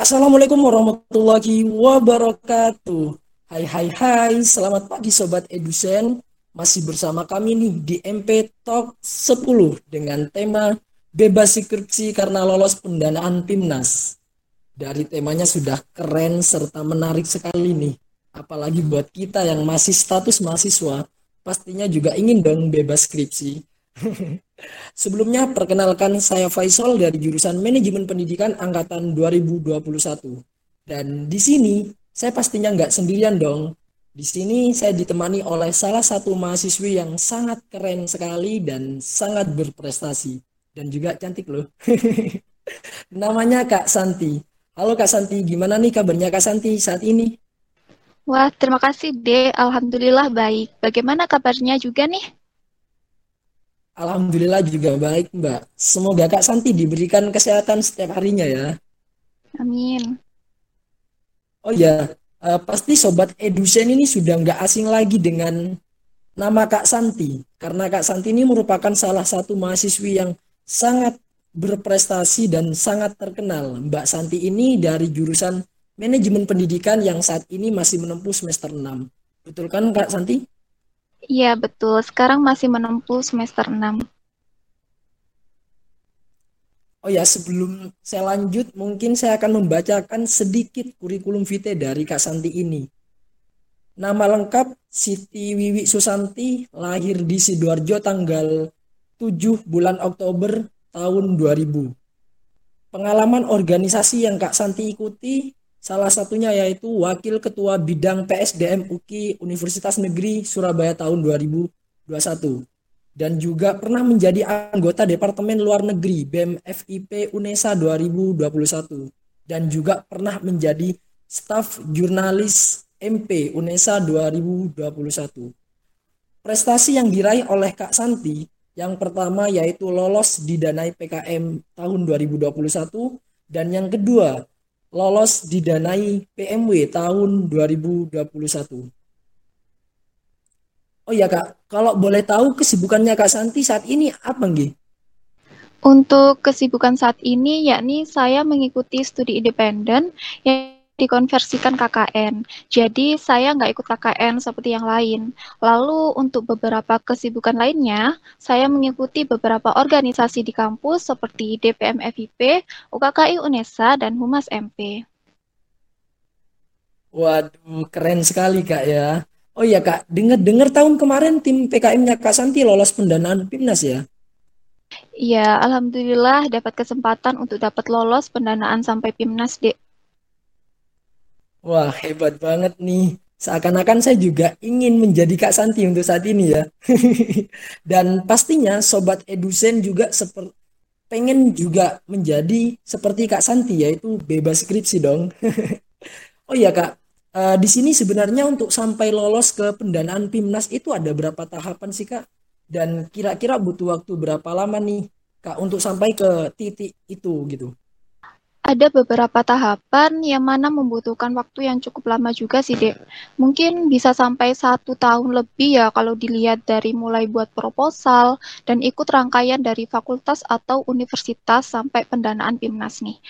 Assalamualaikum warahmatullahi wabarakatuh. Hai hai hai, selamat pagi Sobat Edusen. Masih bersama kami nih di MP Talk 10 dengan tema Bebas Skripsi karena lolos pendanaan PIMNAS. Dari temanya sudah keren serta menarik sekali nih. Apalagi buat kita yang masih status mahasiswa, pastinya juga ingin dong bebas skripsi. Sebelumnya perkenalkan saya Faisal dari jurusan Manajemen Pendidikan angkatan 2021. Dan di sini saya pastinya nggak sendirian dong. Di sini saya ditemani oleh salah satu mahasiswi yang sangat keren sekali dan sangat berprestasi dan juga cantik loh. Namanya Kak Santi. Halo Kak Santi, gimana nih kabarnya Kak Santi saat ini? Wah, terima kasih De. Alhamdulillah baik. Bagaimana kabarnya juga nih? Alhamdulillah juga baik, Mbak. Semoga Kak Santi diberikan kesehatan setiap harinya ya. Amin. Oh ya, uh, pasti Sobat Edusen ini sudah nggak asing lagi dengan nama Kak Santi. Karena Kak Santi ini merupakan salah satu mahasiswi yang sangat berprestasi dan sangat terkenal. Mbak Santi ini dari jurusan Manajemen Pendidikan yang saat ini masih menempuh semester 6. Betul kan Kak Santi? Iya, betul. Sekarang masih menempuh semester 6. Oh ya, sebelum saya lanjut, mungkin saya akan membacakan sedikit kurikulum vitae dari Kak Santi ini. Nama lengkap Siti Wiwi Susanti, lahir di Sidoarjo tanggal 7 bulan Oktober tahun 2000. Pengalaman organisasi yang Kak Santi ikuti Salah satunya yaitu Wakil Ketua Bidang PSDM UKI Universitas Negeri Surabaya tahun 2021 dan juga pernah menjadi anggota Departemen Luar Negeri BEM FIP UNESA 2021 dan juga pernah menjadi staf jurnalis MP UNESA 2021. Prestasi yang diraih oleh Kak Santi yang pertama yaitu lolos didanai PKM tahun 2021 dan yang kedua lolos didanai PMW tahun 2021. Oh iya Kak, kalau boleh tahu kesibukannya Kak Santi saat ini apa nggih? Untuk kesibukan saat ini yakni saya mengikuti studi independen yang dikonversikan KKN. Jadi saya nggak ikut KKN seperti yang lain. Lalu untuk beberapa kesibukan lainnya, saya mengikuti beberapa organisasi di kampus seperti DPM FIP, UKKI UNESA, dan Humas MP. Waduh, keren sekali Kak ya. Oh iya Kak, dengar-dengar tahun kemarin tim PKM-nya Kak Santi lolos pendanaan PIMNAS ya? Iya, Alhamdulillah dapat kesempatan untuk dapat lolos pendanaan sampai PIMNAS, Dek. Wah, hebat banget nih. Seakan-akan saya juga ingin menjadi Kak Santi untuk saat ini ya. Dan pastinya Sobat Edusen juga pengen juga menjadi seperti Kak Santi yaitu bebas skripsi dong. oh iya Kak, uh, di sini sebenarnya untuk sampai lolos ke pendanaan PIMNAS itu ada berapa tahapan sih Kak? Dan kira-kira butuh waktu berapa lama nih Kak untuk sampai ke titik itu gitu? Ada beberapa tahapan yang mana membutuhkan waktu yang cukup lama juga sih, Dek. Mungkin bisa sampai satu tahun lebih ya kalau dilihat dari mulai buat proposal dan ikut rangkaian dari fakultas atau universitas sampai pendanaan PIMNAS nih.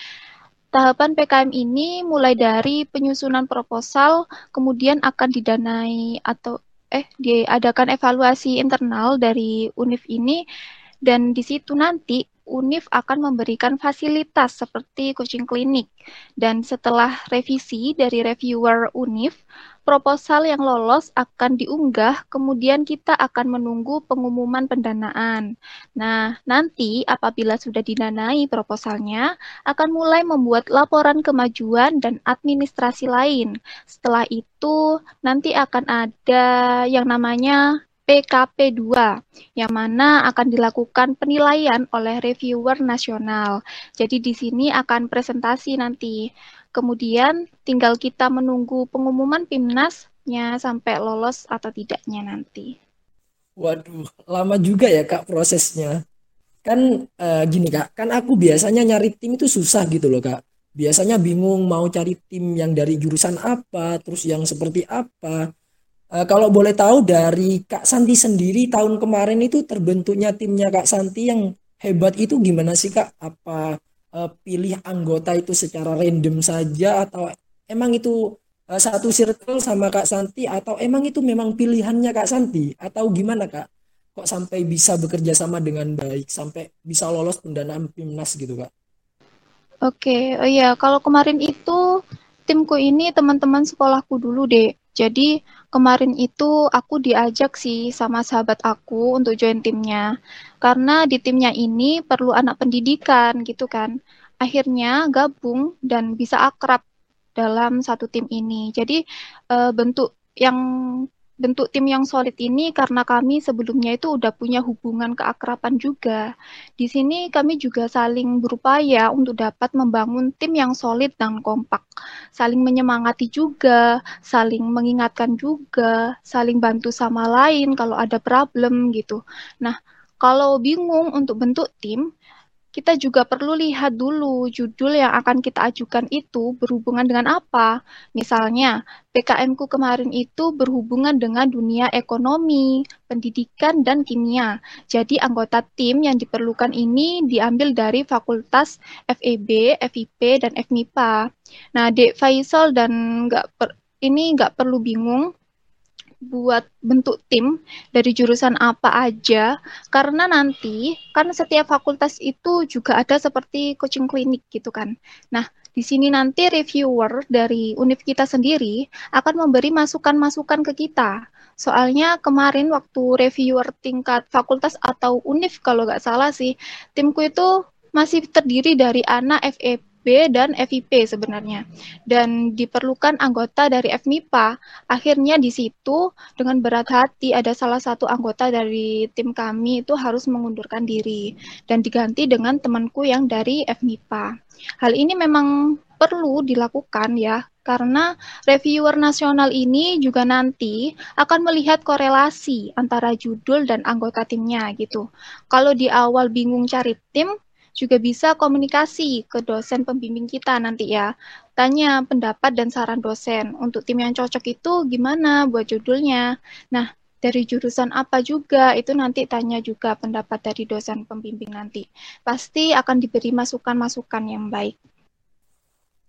Tahapan PKM ini mulai dari penyusunan proposal, kemudian akan didanai atau eh diadakan evaluasi internal dari UNIF ini dan di situ nanti UNIF akan memberikan fasilitas seperti coaching klinik. Dan setelah revisi dari reviewer UNIF, proposal yang lolos akan diunggah, kemudian kita akan menunggu pengumuman pendanaan. Nah, nanti apabila sudah didanai proposalnya, akan mulai membuat laporan kemajuan dan administrasi lain. Setelah itu, nanti akan ada yang namanya PKP 2 yang mana akan dilakukan penilaian oleh reviewer nasional. Jadi di sini akan presentasi nanti. Kemudian tinggal kita menunggu pengumuman PIMNASnya sampai lolos atau tidaknya nanti. Waduh, lama juga ya Kak prosesnya. Kan uh, gini Kak, kan aku biasanya nyari tim itu susah gitu loh Kak. Biasanya bingung mau cari tim yang dari jurusan apa, terus yang seperti apa Uh, kalau boleh tahu dari Kak Santi sendiri tahun kemarin itu terbentuknya timnya Kak Santi yang hebat itu gimana sih Kak? Apa uh, pilih anggota itu secara random saja atau emang itu uh, satu circle sama Kak Santi atau emang itu memang pilihannya Kak Santi atau gimana Kak? Kok sampai bisa bekerja sama dengan baik sampai bisa lolos pendanaan Pimnas gitu Kak? Oke, oh iya kalau kemarin itu timku ini teman-teman sekolahku dulu deh. Jadi kemarin itu aku diajak sih sama sahabat aku untuk join timnya. Karena di timnya ini perlu anak pendidikan gitu kan. Akhirnya gabung dan bisa akrab dalam satu tim ini. Jadi e, bentuk yang bentuk tim yang solid ini karena kami sebelumnya itu udah punya hubungan keakraban juga. Di sini kami juga saling berupaya untuk dapat membangun tim yang solid dan kompak. Saling menyemangati juga, saling mengingatkan juga, saling bantu sama lain kalau ada problem gitu. Nah, kalau bingung untuk bentuk tim, kita juga perlu lihat dulu judul yang akan kita ajukan itu berhubungan dengan apa. Misalnya, PKM ku kemarin itu berhubungan dengan dunia ekonomi, pendidikan, dan kimia. Jadi anggota tim yang diperlukan ini diambil dari fakultas FEB, FIP, dan FMIPA. Nah, Dek Faisal dan nggak per, ini nggak perlu bingung buat bentuk tim dari jurusan apa aja karena nanti kan setiap fakultas itu juga ada seperti coaching klinik gitu kan. Nah, di sini nanti reviewer dari univ kita sendiri akan memberi masukan-masukan ke kita. Soalnya kemarin waktu reviewer tingkat fakultas atau univ kalau nggak salah sih, timku itu masih terdiri dari anak FEP B dan FIP sebenarnya. Dan diperlukan anggota dari FMIPA. Akhirnya di situ dengan berat hati ada salah satu anggota dari tim kami itu harus mengundurkan diri dan diganti dengan temanku yang dari FMIPA. Hal ini memang perlu dilakukan ya karena reviewer nasional ini juga nanti akan melihat korelasi antara judul dan anggota timnya gitu. Kalau di awal bingung cari tim, juga bisa komunikasi ke dosen pembimbing kita nanti ya. Tanya pendapat dan saran dosen. Untuk tim yang cocok itu gimana buat judulnya. Nah, dari jurusan apa juga itu nanti tanya juga pendapat dari dosen pembimbing nanti. Pasti akan diberi masukan-masukan yang baik.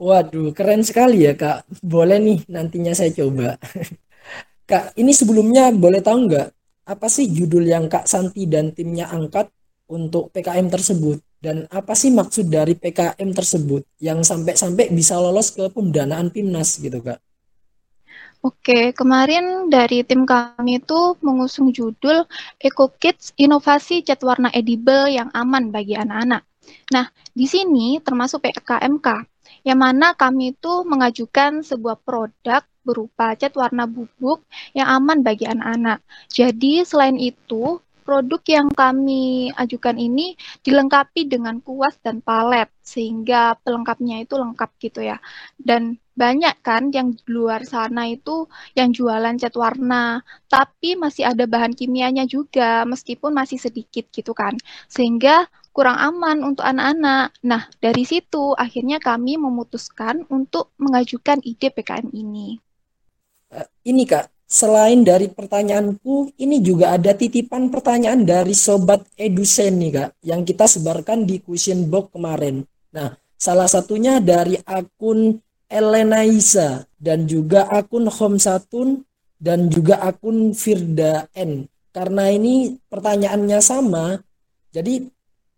Waduh, keren sekali ya Kak. Boleh nih nantinya saya coba. Kak, ini sebelumnya boleh tahu nggak apa sih judul yang Kak Santi dan timnya angkat untuk PKM tersebut? Dan apa sih maksud dari PKM tersebut yang sampai-sampai bisa lolos ke pendanaan PIMNAS gitu Kak? Oke, kemarin dari tim kami itu mengusung judul Eco Kids Inovasi Cat Warna Edible yang aman bagi anak-anak. Nah, di sini termasuk PKMK, yang mana kami itu mengajukan sebuah produk berupa cat warna bubuk yang aman bagi anak-anak. Jadi selain itu, produk yang kami ajukan ini dilengkapi dengan kuas dan palet sehingga pelengkapnya itu lengkap gitu ya. Dan banyak kan yang di luar sana itu yang jualan cat warna, tapi masih ada bahan kimianya juga meskipun masih sedikit gitu kan. Sehingga kurang aman untuk anak-anak. Nah, dari situ akhirnya kami memutuskan untuk mengajukan ide PKM ini. Uh, ini Kak, selain dari pertanyaanku, ini juga ada titipan pertanyaan dari Sobat Edusen nih Kak, yang kita sebarkan di question box kemarin. Nah, salah satunya dari akun Elena Isa dan juga akun Home Satun dan juga akun Firda N. Karena ini pertanyaannya sama, jadi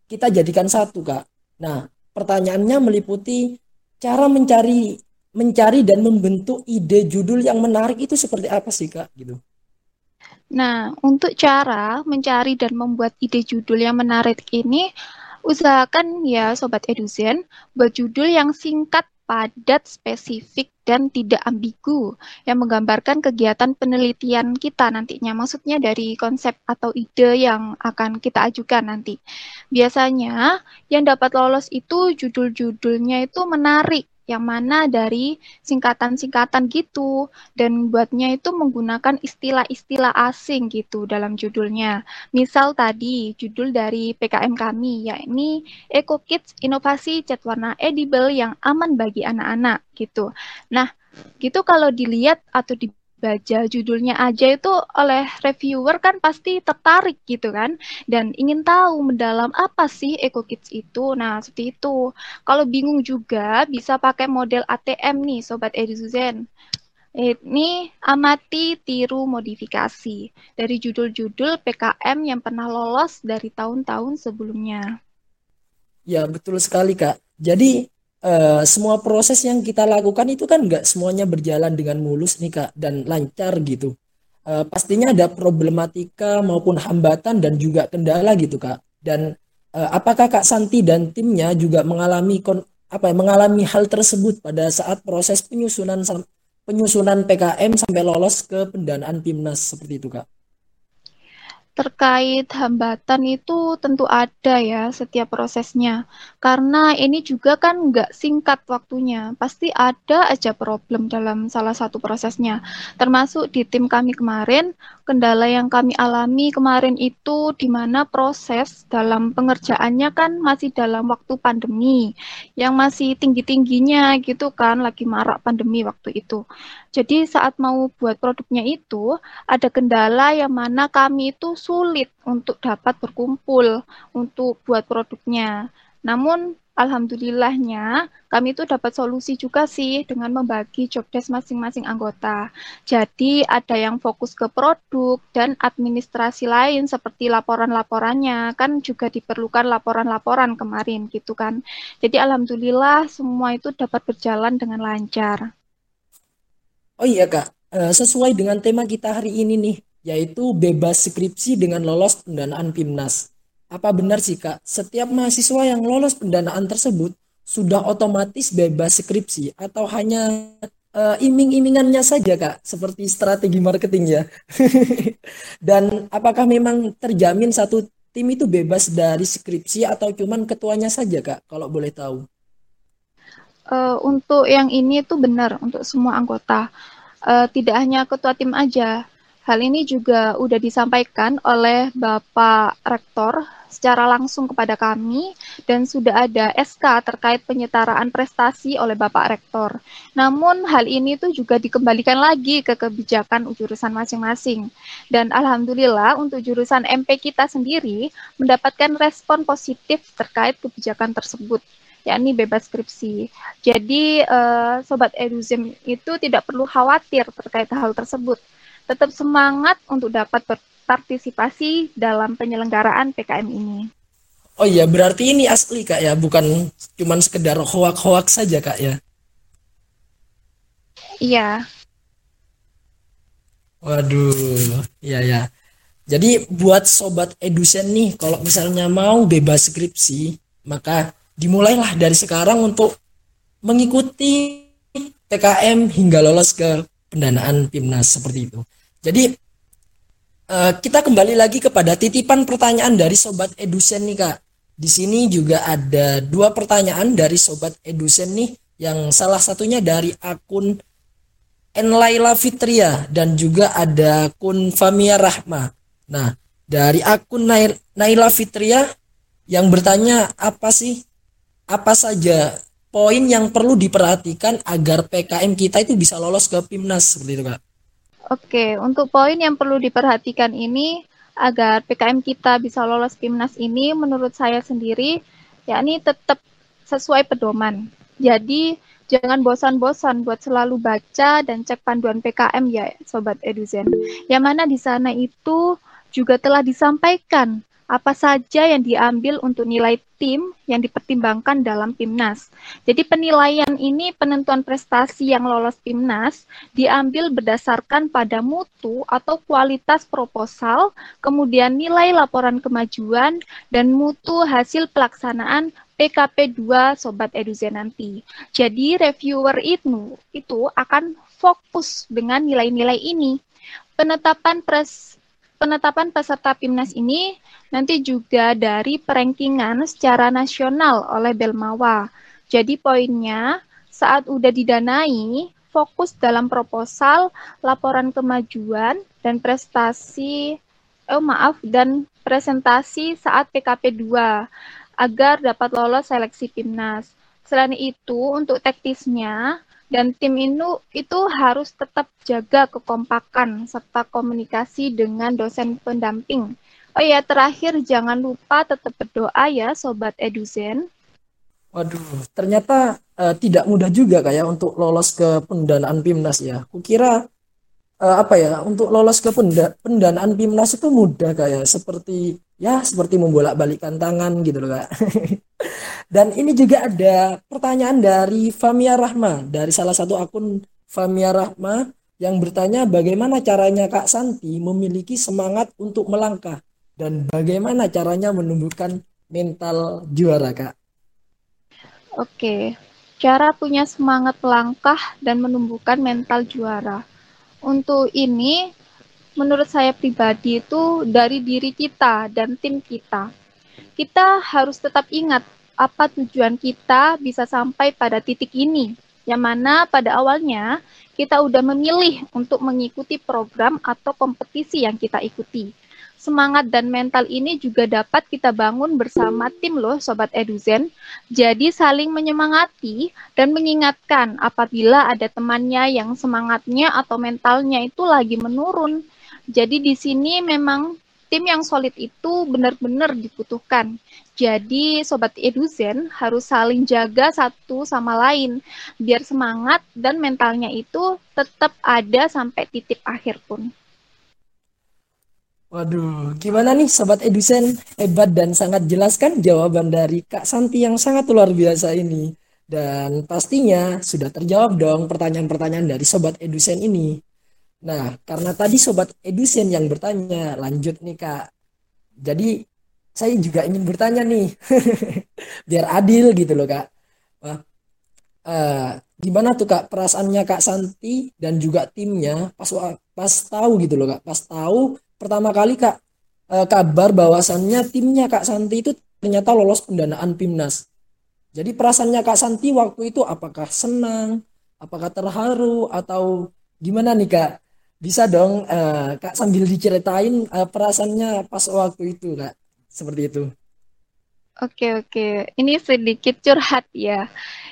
kita jadikan satu Kak. Nah, pertanyaannya meliputi cara mencari mencari dan membentuk ide judul yang menarik itu seperti apa sih kak gitu? Nah, untuk cara mencari dan membuat ide judul yang menarik ini, usahakan ya Sobat Eduzen buat judul yang singkat, padat, spesifik, dan tidak ambigu yang menggambarkan kegiatan penelitian kita nantinya. Maksudnya dari konsep atau ide yang akan kita ajukan nanti. Biasanya yang dapat lolos itu judul-judulnya itu menarik yang mana dari singkatan-singkatan gitu dan buatnya itu menggunakan istilah-istilah asing gitu dalam judulnya. Misal tadi judul dari PKM kami yakni Eco Kids Inovasi Cat Warna Edible yang aman bagi anak-anak gitu. Nah, gitu kalau dilihat atau di baca judulnya aja itu oleh reviewer kan pasti tertarik gitu kan dan ingin tahu mendalam apa sih EcoKids itu. Nah, seperti itu. Kalau bingung juga bisa pakai model ATM nih sobat Eduzen. Ini amati, tiru, modifikasi dari judul-judul PKM yang pernah lolos dari tahun-tahun sebelumnya. Ya, betul sekali, Kak. Jadi, uh, semua proses yang kita lakukan itu kan nggak semuanya berjalan dengan mulus nih, Kak, dan lancar gitu. Uh, pastinya ada problematika maupun hambatan dan juga kendala gitu, Kak. Dan uh, apakah Kak Santi dan timnya juga mengalami kon apa ya, mengalami hal tersebut pada saat proses penyusunan penyusunan PKM sampai lolos ke pendanaan PIMNAS seperti itu, Kak? Terkait hambatan itu tentu ada ya setiap prosesnya. Karena ini juga kan nggak singkat waktunya. Pasti ada aja problem dalam salah satu prosesnya. Termasuk di tim kami kemarin, kendala yang kami alami kemarin itu di mana proses dalam pengerjaannya kan masih dalam waktu pandemi. Yang masih tinggi-tingginya gitu kan, lagi marak pandemi waktu itu. Jadi saat mau buat produknya itu ada kendala yang mana kami itu sulit untuk dapat berkumpul untuk buat produknya. Namun alhamdulillahnya kami itu dapat solusi juga sih dengan membagi job desk masing-masing anggota. Jadi ada yang fokus ke produk dan administrasi lain seperti laporan-laporannya kan juga diperlukan laporan-laporan kemarin gitu kan. Jadi alhamdulillah semua itu dapat berjalan dengan lancar. Oh iya Kak, uh, sesuai dengan tema kita hari ini nih, yaitu bebas skripsi dengan lolos pendanaan PIMNAS. Apa benar sih Kak, setiap mahasiswa yang lolos pendanaan tersebut sudah otomatis bebas skripsi atau hanya uh, iming-imingannya saja Kak, seperti strategi marketing ya? Dan apakah memang terjamin satu tim itu bebas dari skripsi atau cuman ketuanya saja Kak, kalau boleh tahu? uh, untuk yang ini itu benar untuk semua anggota. Uh, tidak hanya ketua tim aja. Hal ini juga sudah disampaikan oleh Bapak Rektor secara langsung kepada kami dan sudah ada SK terkait penyetaraan prestasi oleh Bapak Rektor. Namun hal ini tuh juga dikembalikan lagi ke kebijakan jurusan masing-masing. Dan alhamdulillah untuk jurusan MP kita sendiri mendapatkan respon positif terkait kebijakan tersebut yakni bebas skripsi. Jadi uh, sobat Eduzim itu tidak perlu khawatir terkait hal tersebut. Tetap semangat untuk dapat berpartisipasi dalam penyelenggaraan PKM ini. Oh iya, berarti ini asli Kak ya, bukan cuma sekedar hoak-hoak saja Kak ya? Iya. Waduh, iya ya. Jadi buat sobat edusen nih, kalau misalnya mau bebas skripsi, maka dimulailah dari sekarang untuk mengikuti PKM hingga lolos ke pendanaan PIMNAS seperti itu. Jadi uh, kita kembali lagi kepada titipan pertanyaan dari sobat Edusen nih Kak. Di sini juga ada dua pertanyaan dari sobat Edusen nih yang salah satunya dari akun Enlaila Fitria dan juga ada akun Famia Rahma. Nah, dari akun Naila Fitria yang bertanya apa sih apa saja poin yang perlu diperhatikan agar PKM kita itu bisa lolos ke PIMNAS seperti itu Kak? Oke, untuk poin yang perlu diperhatikan ini agar PKM kita bisa lolos PIMNAS ini menurut saya sendiri yakni tetap sesuai pedoman. Jadi jangan bosan-bosan buat selalu baca dan cek panduan PKM ya Sobat Eduzen. Yang mana di sana itu juga telah disampaikan apa saja yang diambil untuk nilai tim yang dipertimbangkan dalam PIMNAS. Jadi penilaian ini penentuan prestasi yang lolos PIMNAS diambil berdasarkan pada mutu atau kualitas proposal, kemudian nilai laporan kemajuan, dan mutu hasil pelaksanaan PKP 2 Sobat Eduzen nanti. Jadi reviewer itu, itu akan fokus dengan nilai-nilai ini. Penetapan pres penetapan peserta PIMNAS ini nanti juga dari perankingan secara nasional oleh Belmawa. Jadi poinnya saat udah didanai, fokus dalam proposal, laporan kemajuan dan prestasi oh maaf dan presentasi saat PKP 2 agar dapat lolos seleksi PIMNAS. Selain itu, untuk teknisnya, dan tim itu itu harus tetap jaga kekompakan serta komunikasi dengan dosen pendamping. Oh ya, terakhir jangan lupa tetap berdoa ya sobat Eduzen. Waduh, ternyata uh, tidak mudah juga kayak untuk lolos ke pendanaan PIMNAS ya. Kukira uh, apa ya, untuk lolos ke penda pendanaan PIMNAS itu mudah kayak seperti ya seperti membolak-balikkan tangan gitu loh kak. Dan ini juga ada pertanyaan dari Famia Rahma dari salah satu akun Famia Rahma yang bertanya bagaimana caranya Kak Santi memiliki semangat untuk melangkah dan bagaimana caranya menumbuhkan mental juara Kak. Oke, cara punya semangat melangkah dan menumbuhkan mental juara. Untuk ini, menurut saya pribadi itu dari diri kita dan tim kita. Kita harus tetap ingat apa tujuan kita bisa sampai pada titik ini, yang mana pada awalnya kita udah memilih untuk mengikuti program atau kompetisi yang kita ikuti semangat dan mental ini juga dapat kita bangun bersama tim loh Sobat Eduzen. Jadi saling menyemangati dan mengingatkan apabila ada temannya yang semangatnya atau mentalnya itu lagi menurun. Jadi di sini memang tim yang solid itu benar-benar dibutuhkan. Jadi Sobat Eduzen harus saling jaga satu sama lain biar semangat dan mentalnya itu tetap ada sampai titik akhir pun. Waduh, gimana nih Sobat Edusen? Hebat dan sangat jelaskan jawaban dari Kak Santi yang sangat luar biasa ini. Dan pastinya sudah terjawab dong pertanyaan-pertanyaan dari Sobat Edusen ini. Nah, karena tadi Sobat Edusen yang bertanya, lanjut nih Kak. Jadi, saya juga ingin bertanya nih. Biar adil gitu loh Kak. Wah, uh, gimana tuh Kak perasaannya Kak Santi dan juga timnya pas pas tahu gitu loh Kak. Pas tahu pertama kali kak eh, kabar bahwasannya timnya kak Santi itu ternyata lolos pendanaan PIMNAS. Jadi perasaannya kak Santi waktu itu apakah senang, apakah terharu atau gimana nih kak? Bisa dong eh, kak sambil diceritain eh, perasaannya pas waktu itu kak, seperti itu. Oke oke, ini sedikit curhat ya.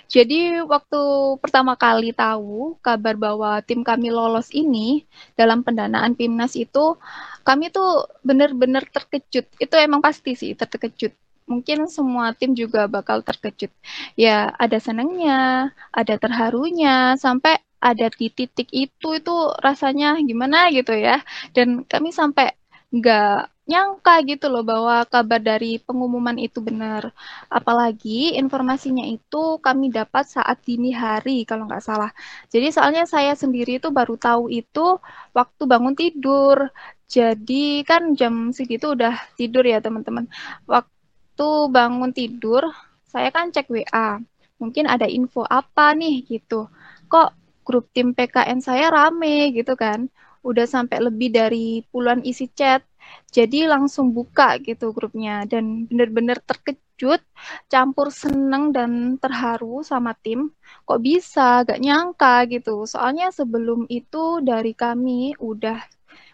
Jadi waktu pertama kali tahu kabar bahwa tim kami lolos ini dalam pendanaan PIMNAS itu, kami tuh benar-benar terkejut. Itu emang pasti sih terkejut. Mungkin semua tim juga bakal terkejut. Ya ada senangnya, ada terharunya, sampai ada di titik itu itu rasanya gimana gitu ya. Dan kami sampai nggak nyangka gitu loh bahwa kabar dari pengumuman itu benar. Apalagi informasinya itu kami dapat saat dini hari kalau nggak salah. Jadi soalnya saya sendiri itu baru tahu itu waktu bangun tidur. Jadi kan jam segitu udah tidur ya teman-teman. Waktu bangun tidur, saya kan cek WA. Mungkin ada info apa nih gitu. Kok grup tim PKN saya rame gitu kan. Udah sampai lebih dari puluhan isi chat jadi langsung buka gitu grupnya dan bener-bener terkejut, campur seneng dan terharu sama tim. Kok bisa, gak nyangka gitu. Soalnya sebelum itu dari kami udah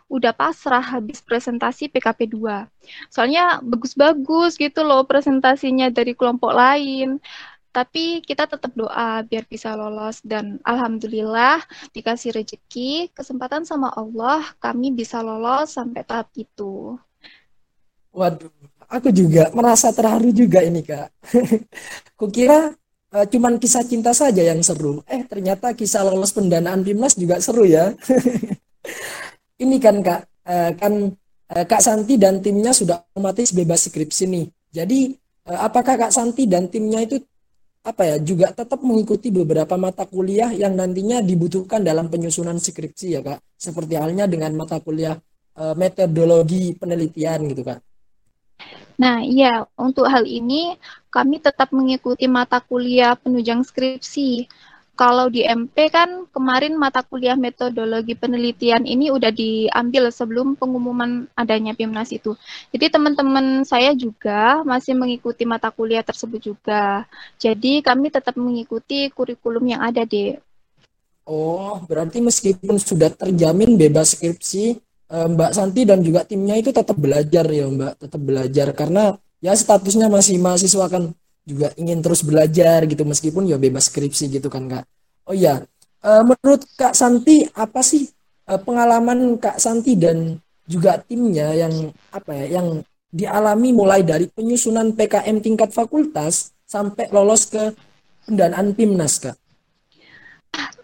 udah pasrah habis presentasi PKP 2. Soalnya bagus-bagus gitu loh presentasinya dari kelompok lain tapi kita tetap doa biar bisa lolos dan alhamdulillah dikasih rezeki kesempatan sama Allah kami bisa lolos sampai tahap itu. Waduh, aku juga merasa terharu juga ini kak. Kukira uh, cuman kisah cinta saja yang seru. Eh ternyata kisah lolos pendanaan Bimnas juga seru ya. ini kan kak, uh, kan uh, Kak Santi dan timnya sudah otomatis bebas skripsi nih. Jadi apakah Kak Santi dan timnya itu apa ya juga tetap mengikuti beberapa mata kuliah yang nantinya dibutuhkan dalam penyusunan skripsi ya kak seperti halnya dengan mata kuliah e, metodologi penelitian gitu kak. Nah iya untuk hal ini kami tetap mengikuti mata kuliah penunjang skripsi kalau di MP kan kemarin mata kuliah metodologi penelitian ini udah diambil sebelum pengumuman adanya PIMNAS itu. Jadi teman-teman saya juga masih mengikuti mata kuliah tersebut juga. Jadi kami tetap mengikuti kurikulum yang ada di Oh, berarti meskipun sudah terjamin bebas skripsi, eh, Mbak Santi dan juga timnya itu tetap belajar ya Mbak, tetap belajar karena ya statusnya masih mahasiswa kan juga ingin terus belajar gitu meskipun ya bebas skripsi gitu kan kak Oh iya, uh, menurut Kak Santi apa sih uh, pengalaman Kak Santi dan juga timnya yang apa ya yang dialami mulai dari penyusunan PKM tingkat fakultas sampai lolos ke pendanaan PIMNAS, Kak?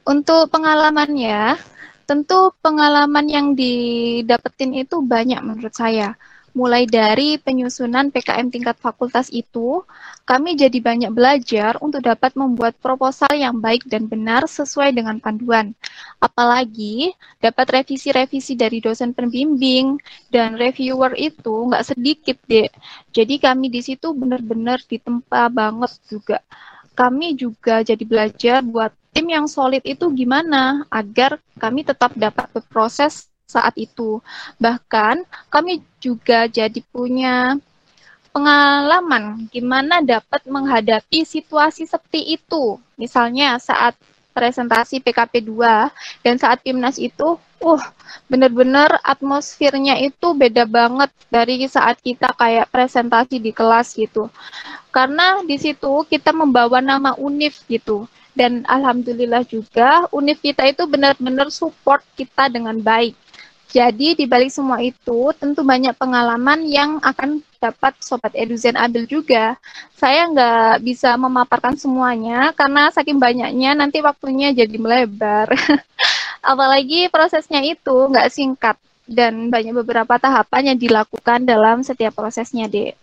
Untuk pengalamannya, tentu pengalaman yang didapetin itu banyak menurut saya mulai dari penyusunan PKM tingkat fakultas itu, kami jadi banyak belajar untuk dapat membuat proposal yang baik dan benar sesuai dengan panduan. Apalagi dapat revisi-revisi dari dosen pembimbing dan reviewer itu nggak sedikit deh. Jadi kami di situ benar-benar ditempa banget juga. Kami juga jadi belajar buat tim yang solid itu gimana agar kami tetap dapat berproses saat itu. Bahkan kami juga jadi punya pengalaman gimana dapat menghadapi situasi seperti itu. Misalnya saat presentasi PKP 2 dan saat PIMNAS itu, uh, benar-benar atmosfernya itu beda banget dari saat kita kayak presentasi di kelas gitu. Karena di situ kita membawa nama UNIF gitu. Dan alhamdulillah juga UNIF kita itu benar-benar support kita dengan baik jadi di balik semua itu tentu banyak pengalaman yang akan dapat Sobat Eduzen ambil juga. Saya nggak bisa memaparkan semuanya karena saking banyaknya nanti waktunya jadi melebar. Apalagi prosesnya itu nggak singkat dan banyak beberapa tahapan yang dilakukan dalam setiap prosesnya, Dek.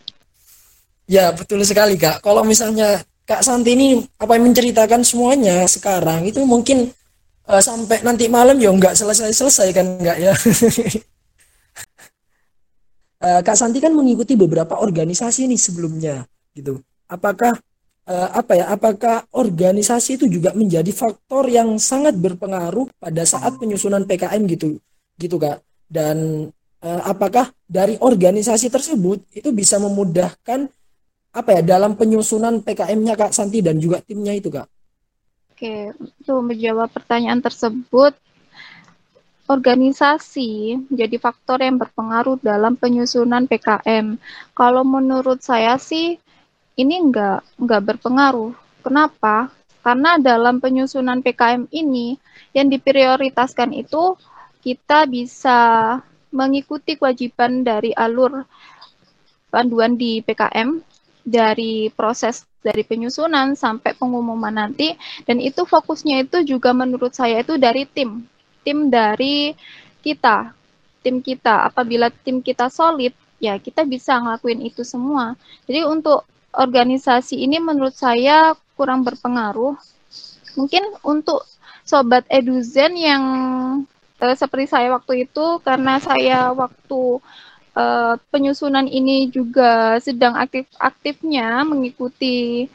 Ya, betul sekali, Kak. Kalau misalnya Kak Santi ini apa yang menceritakan semuanya sekarang itu mungkin uh, sampai nanti malam ya nggak selesai-selesai kan nggak ya. uh, Kak Santi kan mengikuti beberapa organisasi nih sebelumnya gitu. Apakah uh, apa ya? Apakah organisasi itu juga menjadi faktor yang sangat berpengaruh pada saat penyusunan PKM gitu, gitu kak? Dan uh, apakah dari organisasi tersebut itu bisa memudahkan apa ya dalam penyusunan PKM-nya Kak Santi dan juga timnya itu kak? Oke, untuk menjawab pertanyaan tersebut, organisasi menjadi faktor yang berpengaruh dalam penyusunan PKM. Kalau menurut saya sih ini enggak enggak berpengaruh. Kenapa? Karena dalam penyusunan PKM ini yang diprioritaskan itu kita bisa mengikuti kewajiban dari alur panduan di PKM dari proses dari penyusunan sampai pengumuman nanti. Dan itu fokusnya itu juga menurut saya itu dari tim. Tim dari kita. Tim kita. Apabila tim kita solid ya kita bisa ngelakuin itu semua. Jadi untuk organisasi ini menurut saya kurang berpengaruh. Mungkin untuk sobat eduzen yang eh, seperti saya waktu itu karena saya waktu uh, penyusunan ini juga sedang aktif-aktifnya mengikuti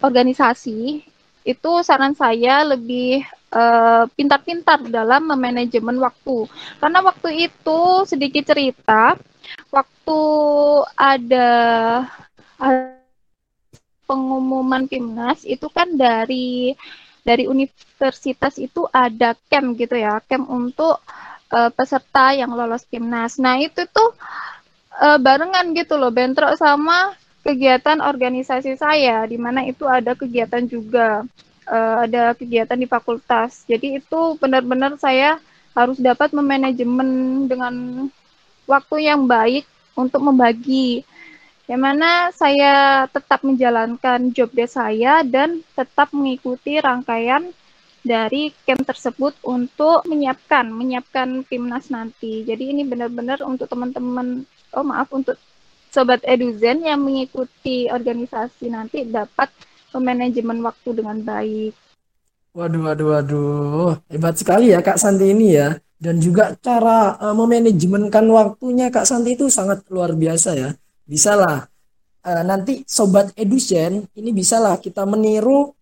organisasi, itu saran saya lebih eh, pintar-pintar dalam memanajemen waktu. Karena waktu itu sedikit cerita, waktu ada, pengumuman PIMNAS itu kan dari dari universitas itu ada camp gitu ya, camp untuk uh, peserta yang lolos timnas. Nah itu tuh uh, barengan gitu loh, bentrok sama kegiatan organisasi saya, di mana itu ada kegiatan juga, uh, ada kegiatan di fakultas. Jadi itu benar-benar saya harus dapat memanajemen dengan waktu yang baik untuk membagi yang mana saya tetap menjalankan job desk saya dan tetap mengikuti rangkaian dari camp tersebut untuk menyiapkan menyiapkan timnas nanti. Jadi ini benar-benar untuk teman-teman oh maaf untuk sobat eduzen yang mengikuti organisasi nanti dapat memanajemen waktu dengan baik. Waduh, waduh, waduh, hebat sekali ya Kak Santi ini ya. Dan juga cara uh, memanajemenkan waktunya Kak Santi itu sangat luar biasa ya. Bisalah uh, nanti sobat edusen ini bisalah kita meniru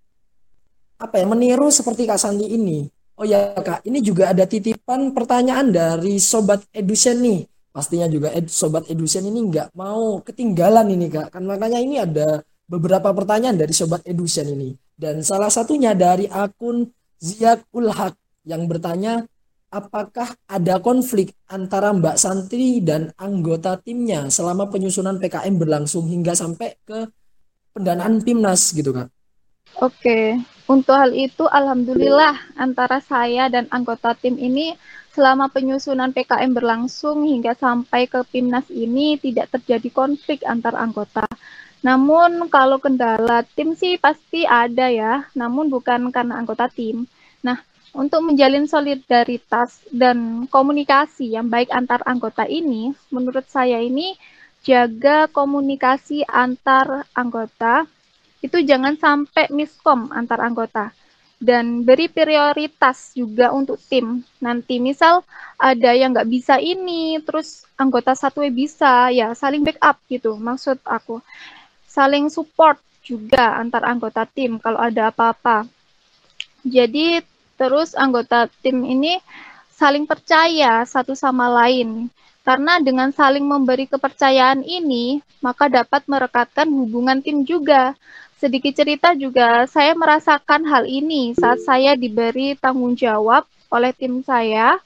apa ya meniru seperti Kak Sandi ini. Oh ya Kak, ini juga ada titipan pertanyaan dari Sobat Edusen nih. Pastinya juga ed, Sobat Edusen ini nggak mau ketinggalan ini Kak. Kan makanya ini ada beberapa pertanyaan dari Sobat Edusen ini. Dan salah satunya dari akun Ziak Ulhak yang bertanya, apakah ada konflik antara Mbak Santri dan anggota timnya selama penyusunan PKM berlangsung hingga sampai ke pendanaan PIMNAS gitu Kak? Oke, untuk hal itu alhamdulillah antara saya dan anggota tim ini selama penyusunan PKM berlangsung hingga sampai ke PIMNAS ini tidak terjadi konflik antar anggota. Namun kalau kendala tim sih pasti ada ya, namun bukan karena anggota tim. Nah, untuk menjalin solidaritas dan komunikasi yang baik antar anggota ini, menurut saya ini jaga komunikasi antar anggota itu jangan sampai miskom antar anggota dan beri prioritas juga untuk tim. Nanti misal ada yang nggak bisa ini, terus anggota satu bisa, ya saling backup gitu. Maksud aku saling support juga antar anggota tim kalau ada apa-apa. Jadi terus anggota tim ini saling percaya satu sama lain. Karena dengan saling memberi kepercayaan ini, maka dapat merekatkan hubungan tim juga sedikit cerita juga saya merasakan hal ini saat saya diberi tanggung jawab oleh tim saya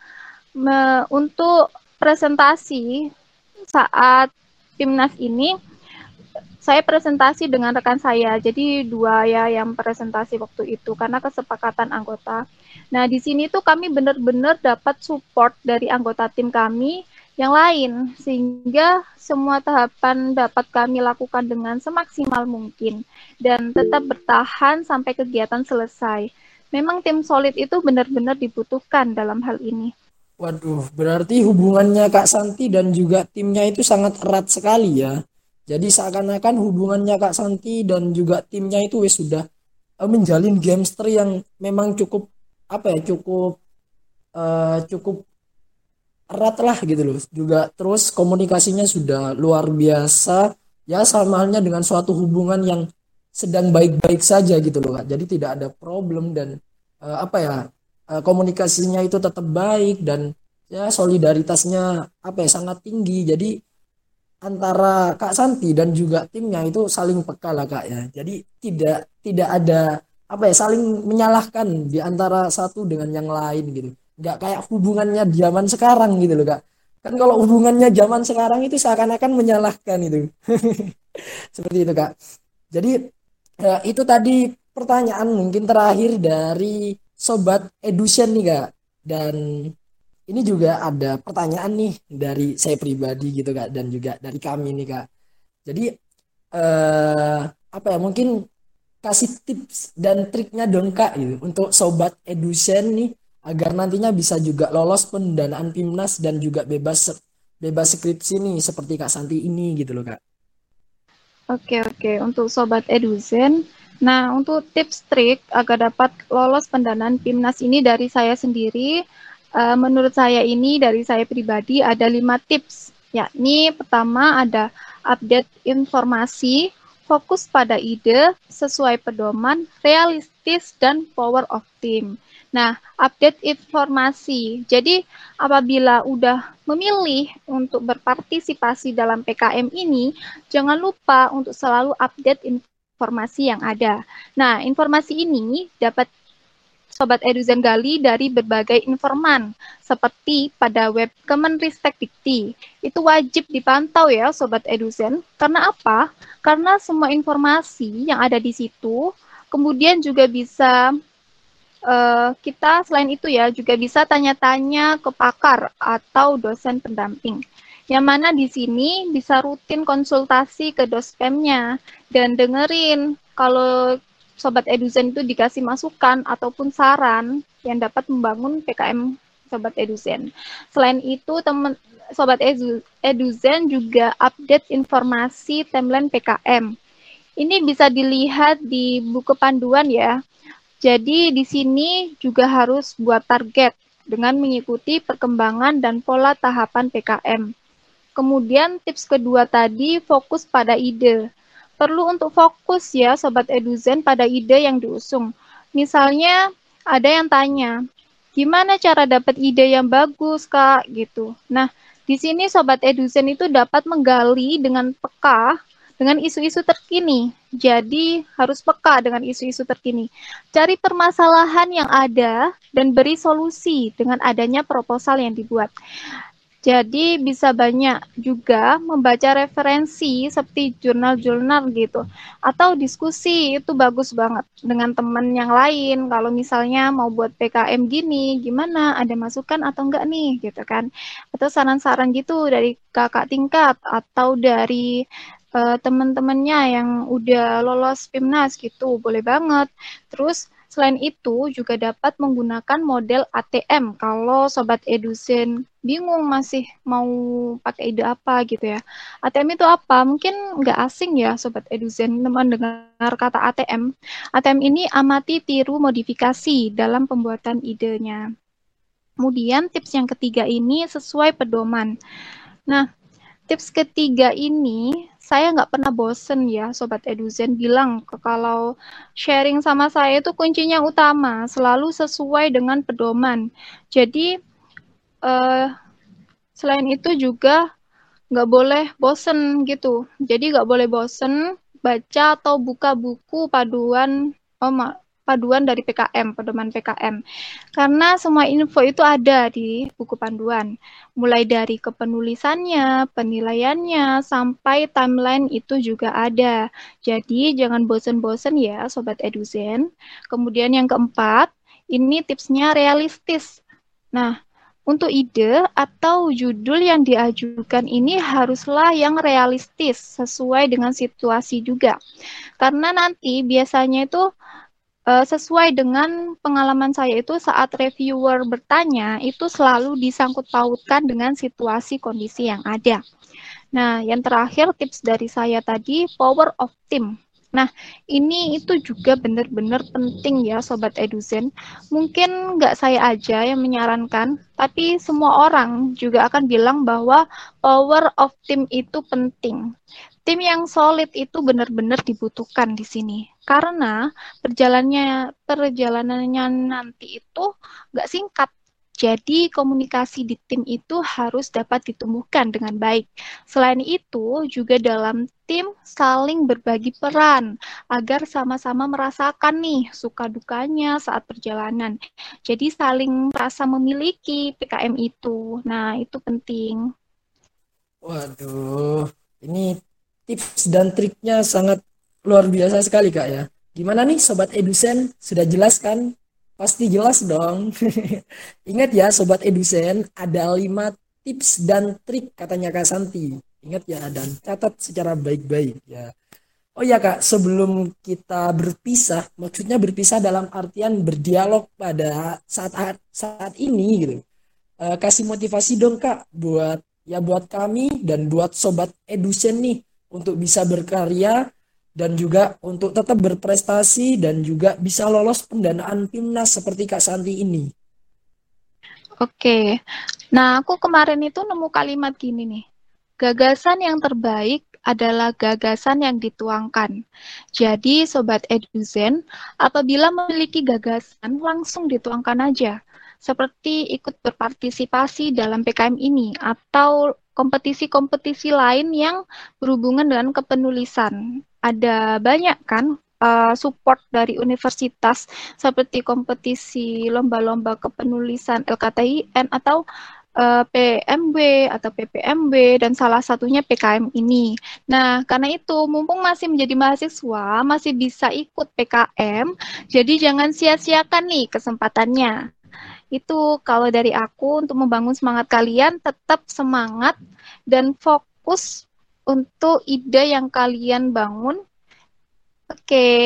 me, untuk presentasi saat timnas ini. Saya presentasi dengan rekan saya jadi dua ya yang presentasi waktu itu karena kesepakatan anggota. Nah di sini tuh kami benar-benar dapat support dari anggota tim kami yang lain sehingga semua tahapan dapat kami lakukan dengan semaksimal mungkin dan tetap bertahan sampai kegiatan selesai. Memang tim solid itu benar-benar dibutuhkan dalam hal ini. Waduh, berarti hubungannya Kak Santi dan juga timnya itu sangat erat sekali ya. Jadi seakan-akan hubungannya Kak Santi dan juga timnya itu wes sudah uh, menjalin gamester yang memang cukup apa ya cukup uh, cukup erat lah gitu loh. Juga terus komunikasinya sudah luar biasa. Ya sama halnya dengan suatu hubungan yang sedang baik-baik saja gitu loh jadi tidak ada problem dan uh, apa ya uh, komunikasinya itu tetap baik dan ya solidaritasnya apa ya sangat tinggi. Jadi antara Kak Santi dan juga timnya itu saling peka lah Kak ya. Jadi tidak tidak ada apa ya saling menyalahkan di antara satu dengan yang lain gitu nggak kayak hubungannya zaman sekarang gitu loh kak. Kan kalau hubungannya zaman sekarang itu seakan-akan menyalahkan itu. Seperti itu kak. Jadi ya, itu tadi pertanyaan mungkin terakhir dari sobat edusen nih kak. Dan ini juga ada pertanyaan nih dari saya pribadi gitu kak dan juga dari kami nih kak. Jadi eh, apa ya mungkin kasih tips dan triknya dong kak gitu untuk sobat edusen nih agar nantinya bisa juga lolos pendanaan PIMNAS dan juga bebas bebas skripsi nih seperti Kak Santi ini gitu loh Kak. Oke oke untuk sobat Eduzen, nah untuk tips trik agar dapat lolos pendanaan PIMNAS ini dari saya sendiri, uh, menurut saya ini dari saya pribadi ada lima tips, yakni pertama ada update informasi, fokus pada ide, sesuai pedoman, realistis, dan power of team. Nah, update informasi. Jadi, apabila udah memilih untuk berpartisipasi dalam PKM ini, jangan lupa untuk selalu update informasi yang ada. Nah, informasi ini dapat Sobat Eduzen gali dari berbagai informan, seperti pada web Kemenristek Dikti. Itu wajib dipantau ya Sobat Eduzen. Karena apa? Karena semua informasi yang ada di situ, kemudian juga bisa uh, kita selain itu ya juga bisa tanya-tanya ke pakar atau dosen pendamping. Yang mana di sini bisa rutin konsultasi ke dospemnya dan dengerin kalau sobat eduzen itu dikasih masukan ataupun saran yang dapat membangun PKM sobat eduzen. Selain itu teman sobat edu, eduzen juga update informasi timeline PKM. Ini bisa dilihat di buku panduan ya jadi di sini juga harus buat target dengan mengikuti perkembangan dan pola tahapan PKM. Kemudian tips kedua tadi fokus pada ide. Perlu untuk fokus ya Sobat Eduzen pada ide yang diusung. Misalnya ada yang tanya, gimana cara dapat ide yang bagus kak gitu. Nah di sini Sobat Eduzen itu dapat menggali dengan peka dengan isu-isu terkini. Jadi harus peka dengan isu-isu terkini. Cari permasalahan yang ada dan beri solusi dengan adanya proposal yang dibuat. Jadi bisa banyak juga membaca referensi seperti jurnal-jurnal gitu atau diskusi itu bagus banget dengan teman yang lain. Kalau misalnya mau buat PKM gini, gimana? Ada masukan atau enggak nih gitu kan? Atau saran-saran gitu dari kakak tingkat atau dari uh, teman-temannya yang udah lolos PIMNAS gitu, boleh banget. Terus Selain itu, juga dapat menggunakan model ATM kalau Sobat Edusen bingung masih mau pakai ide apa gitu ya. ATM itu apa? Mungkin nggak asing ya Sobat Edusen teman dengar kata ATM. ATM ini amati tiru modifikasi dalam pembuatan idenya. Kemudian tips yang ketiga ini sesuai pedoman. Nah, tips ketiga ini saya nggak pernah bosen ya Sobat Eduzen bilang kalau sharing sama saya itu kuncinya utama, selalu sesuai dengan pedoman. Jadi uh, selain itu juga nggak boleh bosen gitu. Jadi nggak boleh bosen baca atau buka buku paduan oh paduan dari PKM, pedoman PKM. Karena semua info itu ada di buku panduan. Mulai dari kepenulisannya, penilaiannya, sampai timeline itu juga ada. Jadi jangan bosen-bosen ya Sobat Eduzen. Kemudian yang keempat, ini tipsnya realistis. Nah, untuk ide atau judul yang diajukan ini haruslah yang realistis sesuai dengan situasi juga. Karena nanti biasanya itu uh, sesuai dengan pengalaman saya itu saat reviewer bertanya itu selalu disangkut pautkan dengan situasi kondisi yang ada. Nah, yang terakhir tips dari saya tadi power of team. Nah, ini itu juga benar-benar penting ya Sobat Eduzen. Mungkin nggak saya aja yang menyarankan, tapi semua orang juga akan bilang bahwa power of team itu penting tim yang solid itu benar-benar dibutuhkan di sini karena perjalanannya perjalanannya nanti itu nggak singkat jadi komunikasi di tim itu harus dapat ditumbuhkan dengan baik. Selain itu, juga dalam tim saling berbagi peran agar sama-sama merasakan nih suka dukanya saat perjalanan. Jadi saling merasa memiliki PKM itu. Nah, itu penting. Waduh, ini tips dan triknya sangat luar biasa sekali kak ya. Gimana nih sobat edusen? Sudah jelas kan? Pasti jelas dong. Ingat ya sobat edusen, ada lima tips dan trik katanya Kak Santi. Ingat ya dan catat secara baik-baik ya. Oh ya kak, sebelum kita berpisah, maksudnya berpisah dalam artian berdialog pada saat saat ini gitu. Uh, kasih motivasi dong kak buat ya buat kami dan buat sobat edusen nih untuk bisa berkarya dan juga untuk tetap berprestasi dan juga bisa lolos pendanaan timnas seperti Kak Santi ini. Oke, nah aku kemarin itu nemu kalimat gini nih, gagasan yang terbaik adalah gagasan yang dituangkan. Jadi Sobat Eduzen, apabila memiliki gagasan langsung dituangkan aja, seperti ikut berpartisipasi dalam PKM ini atau kompetisi-kompetisi lain yang berhubungan dengan kepenulisan. Ada banyak kan uh, support dari universitas seperti kompetisi lomba-lomba kepenulisan LKTIN atau eh, PMW atau PPMW dan salah satunya PKM ini. Nah, karena itu mumpung masih menjadi mahasiswa, masih bisa ikut PKM, jadi jangan sia-siakan nih kesempatannya. Itu kalau dari aku untuk membangun semangat kalian tetap semangat dan fokus untuk ide yang kalian bangun. Oke. Okay.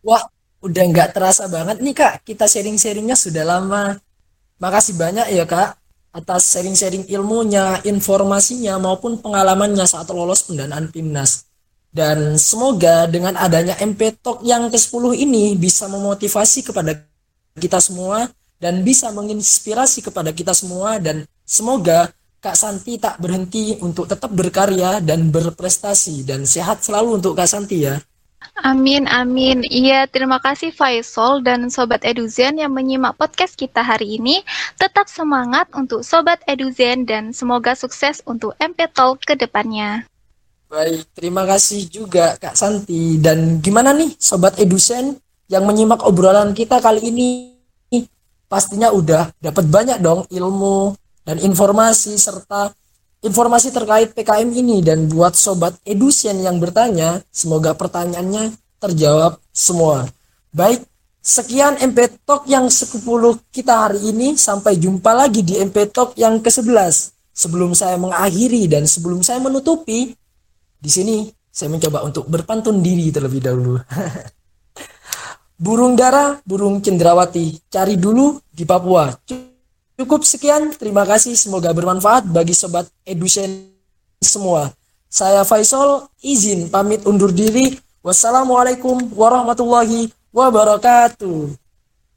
Wah, udah nggak terasa banget nih kak. Kita sharing-sharingnya sudah lama. Makasih banyak ya kak atas sharing-sharing ilmunya, informasinya maupun pengalamannya saat lolos pendanaan PIMNAS. Dan semoga dengan adanya MP Talk yang ke-10 ini bisa memotivasi kepada kita semua dan bisa menginspirasi kepada kita semua dan semoga Kak Santi tak berhenti untuk tetap berkarya dan berprestasi dan sehat selalu untuk Kak Santi ya. Amin, amin. Iya, terima kasih Faisal dan Sobat Eduzen yang menyimak podcast kita hari ini. Tetap semangat untuk Sobat Eduzen dan semoga sukses untuk MP Talk ke depannya. Baik, terima kasih juga Kak Santi. Dan gimana nih Sobat Eduzen? Yang menyimak obrolan kita kali ini pastinya udah dapat banyak dong ilmu dan informasi serta informasi terkait PKM ini dan buat sobat Edusen yang bertanya, semoga pertanyaannya terjawab semua. Baik, sekian MP Talk yang ke-10 kita hari ini. Sampai jumpa lagi di MP Talk yang ke-11. Sebelum saya mengakhiri dan sebelum saya menutupi, di sini saya mencoba untuk berpantun diri terlebih dahulu. burung dara, burung cendrawati, cari dulu di Papua. Cukup sekian, terima kasih. Semoga bermanfaat bagi sobat edusen semua. Saya Faisal, izin pamit undur diri. Wassalamualaikum warahmatullahi wabarakatuh.